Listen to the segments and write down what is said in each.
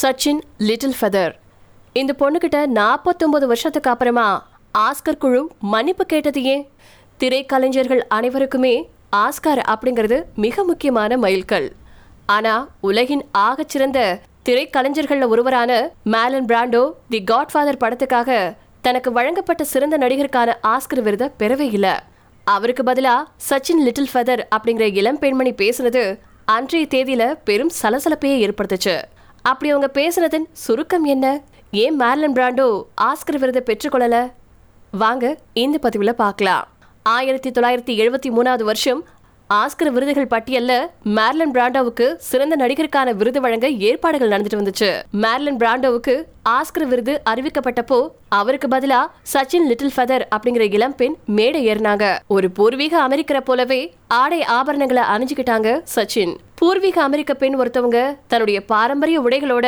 Sachin little feather. இந்த பொண்ணுக்கிட்ட நாற்பத்தொன்பது வருஷத்துக்கு அப்புறமா ஆஸ்கர் குழு மன்னிப்பு கேட்டது ஏன்? திரைக்கலைஞர்கள் அனைவருக்குமே ஆஸ்கார் அப்படிங்கிறது மிக முக்கியமான மைல்கல். ஆனால் உலகின் ஆகச்சிறந்த திரைக்கலைஞர்களில் ஒருவரான மேலன் பிராண்டோ தி காட்ஃபாதர் படத்துக்காக தனக்கு வழங்கப்பட்ட சிறந்த நடிகருக்கான ஆஸ்கர் விருதை பெறவே இல்லை. அவருக்கு பதிலா சச்சின் லிட்டில் ஃபெதர் அப்படிங்கிற இளம் பெண்மணி பேசுனது அன்றைய தேதியில பெரும் சலசலப்பையே ஏற்படுத்துச்சு. அப்படி அவங்க பேசுனதன் சுருக்கம் என்ன? ஏன் மேர்லன் பிராண்டோ ஆஸ்கர் விருதை பெற்றுக்கொள்ளல? வாங்க இந்த பதிவுல பார்க்கலாம். ஆயிரத்தி தொள்ளாயிரத்தி எழுபத்தி மூணாவது வருஷம் ஆஸ்கர் விருதுகள் பட்டியல்ல மேர்லன் பிராண்டோவுக்கு சிறந்த நடிகருக்கான விருது வழங்க ஏற்பாடுகள் நடந்துட்டு வந்துச்சு. மேர்லன் பிராண்டோவுக்கு ஆஸ்கர் விருது அறிவிக்கப்பட்டப்போ அவருக்கு பதிலா சச்சின் லிட்டில் ஃபெதர் அப்படிங்கிற இளம்பெண் மேடை ஏறினாங்க. ஒரு பூர்வீக அமெரிக்கரை போலவே ஆடை ஆபரணங்களை அணிஞ்சுக்கிட்டாங்க சச்சின். பூர்வீக அமெரிக்க பெண் ஒருத்தவங்க தன்னுடைய பாரம்பரிய உடைகளோட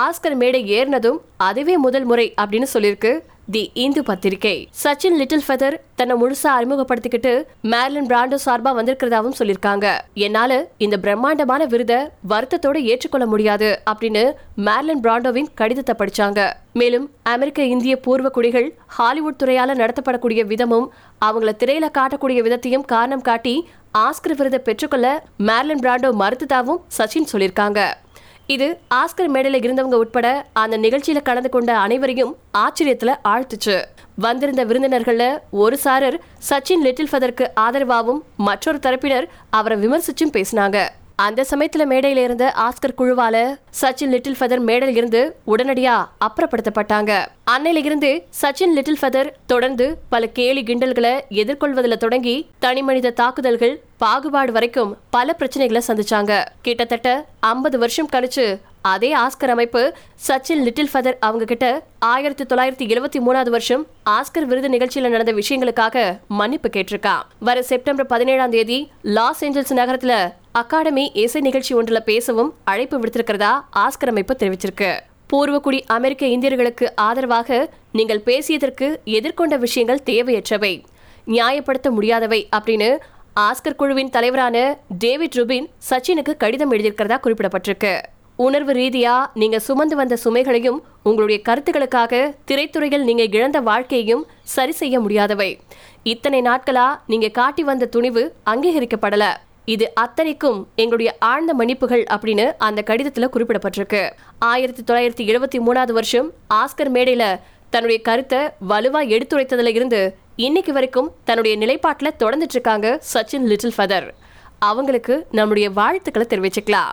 ஆஸ்கர் மேடை ஏறினதும் அதுவே முதல் முறை அப்படின்னு சொல்லியிருக்கு தி இந்து பத்திரிகை. சச்சின் லிட்டில் ஃபெதர் தன்னை முழுசா அறிமுகப்படுத்திக்கிட்டு மேர்லின் பிராண்டோ சார்பா வந்திருக்கிறதாவும் சொல்லியிருக்காங்க. என்னால இந்த பிரம்மாண்டமான விருதை வருத்தத்தோட ஏற்றுக்கொள்ள முடியாது அப்படின்னு மேர்லின் பிராண்டோவின் கடிதத்தை படிச்சாங்க. மேலும் அமெரிக்க இந்திய பூர்வ குடிகள் ஹாலிவுட் துறையால நடத்தப்படக்கூடிய விதமும் அவங்கள திரையில காட்டக்கூடிய விதத்தையும் காரணம் காட்டி ஆஸ்கர் விருதை பெற்றுக்கொள்ள மேர்லின் பிராண்டோ மறுத்ததாவும் சச்சின் சொல்லியிருக்காங்க. இது ஆஸ்கர் மேடையில இருந்தவங்க உட்பட அந்த நிகழ்ச்சியில கலந்து கொண்ட அனைவரையும் ஆச்சரியத்துல ஆழ்த்துச்சு. வந்திருந்த விருந்தினர்கள்ல ஒரு சாரர் சச்சின் லிட்டில் ஃபெதருக்கு ஆதரவாகவும் மற்றொரு தரப்பினர் அவரை விமர்சிச்சும் பேசினாங்க. அந்த சமயத்துல மேடையில இருந்த ஆஸ்கர் குழுவால சச்சின் லிட்டில் ஃபெதர் மேடையில் இருந்து உடனடியா அப்புறப்படுத்தப்பட்டாங்க. அன்னையில இருந்து சச்சின் லிட்டில் ஃபெதர் தொடர்ந்து பல கேலி கிண்டல்களை எதிர்கொள்வதில் தொடங்கி தனிமனித தாக்குதல்கள் பாகுபாடு வரைக்கும் பல பிரச்சனைகளை சந்திச்சாங்க. கிட்டத்தட்ட ஐம்பது வருஷம் கழிச்சு அதே ஆஸ்கர் அமைப்பு சச்சின் லிட்டில் ஃபெதர் அவங்க கிட்ட ஆயிரத்தி தொள்ளாயிரத்தி எழுபத்தி மூணாவது வருஷம் ஆஸ்கர் விருது நிகழ்ச்சியில நடந்த விஷயங்களுக்காக மன்னிப்பு கேட்டிருக்கான் வர செப்டம்பர் பதினேழாம் தேதி லாஸ் ஏஞ்சல்ஸ் நகரத்துல அகாடமி இசை நிகழ்ச்சி ஒன்றில் பேசவும் அழைப்பு விடுத்திருக்கிறதா ஆஸ்கர் அமைப்பு தெரிவிச்சிருக்கு. பூர்வக்குடி அமெரிக்க இந்தியர்களுக்கு ஆதரவாக நீங்கள் பேசியதற்கு எதிர்கொண்ட விஷயங்கள் தேவையற்றவை. நியாயப்படுத்த முடியாதவை அப்படின்னு ஆஸ்கர் குழுவின் தலைவரான டேவிட் ருபின் சச்சினுக்கு கடிதம் எழுதியிருக்கிறதா குறிப்பிடப்பட்டிருக்கு. உணர்வு ரீதியா நீங்க சுமந்து வந்த சுமைகளையும் உங்களுடைய கருத்துக்களுக்காக திரைத்துறையில் நீங்க இழந்த வாழ்க்கையையும் சரி செய்ய முடியாதவை. இத்தனை நாட்களா நீங்க காட்டி வந்த துணிவு அங்கீகரிக்கப்படல. இது அத்தனைக்கும் எங்களுடைய ஆழ்ந்த மன்னிப்புகள் அப்படின்னு அந்த கடிதத்துல குறிப்பிடப்பட்டிருக்கு. ஆயிரத்தி தொள்ளாயிரத்தி எழுபத்தி மூணாவது வருஷம் ஆஸ்கர் மேடையில தன்னுடைய கருத்தை வலுவா எடுத்துரைத்ததுல இருந்து இன்னைக்கு வரைக்கும் தன்னுடைய நிலைப்பாட்டில் தொடர்ந்துட்டு இருக்காங்க சச்சின் லிட்டில் ஃபெதர். அவங்களுக்கு நம்முடைய வாழ்த்துக்களை தெரிவிச்சுக்கலாம்.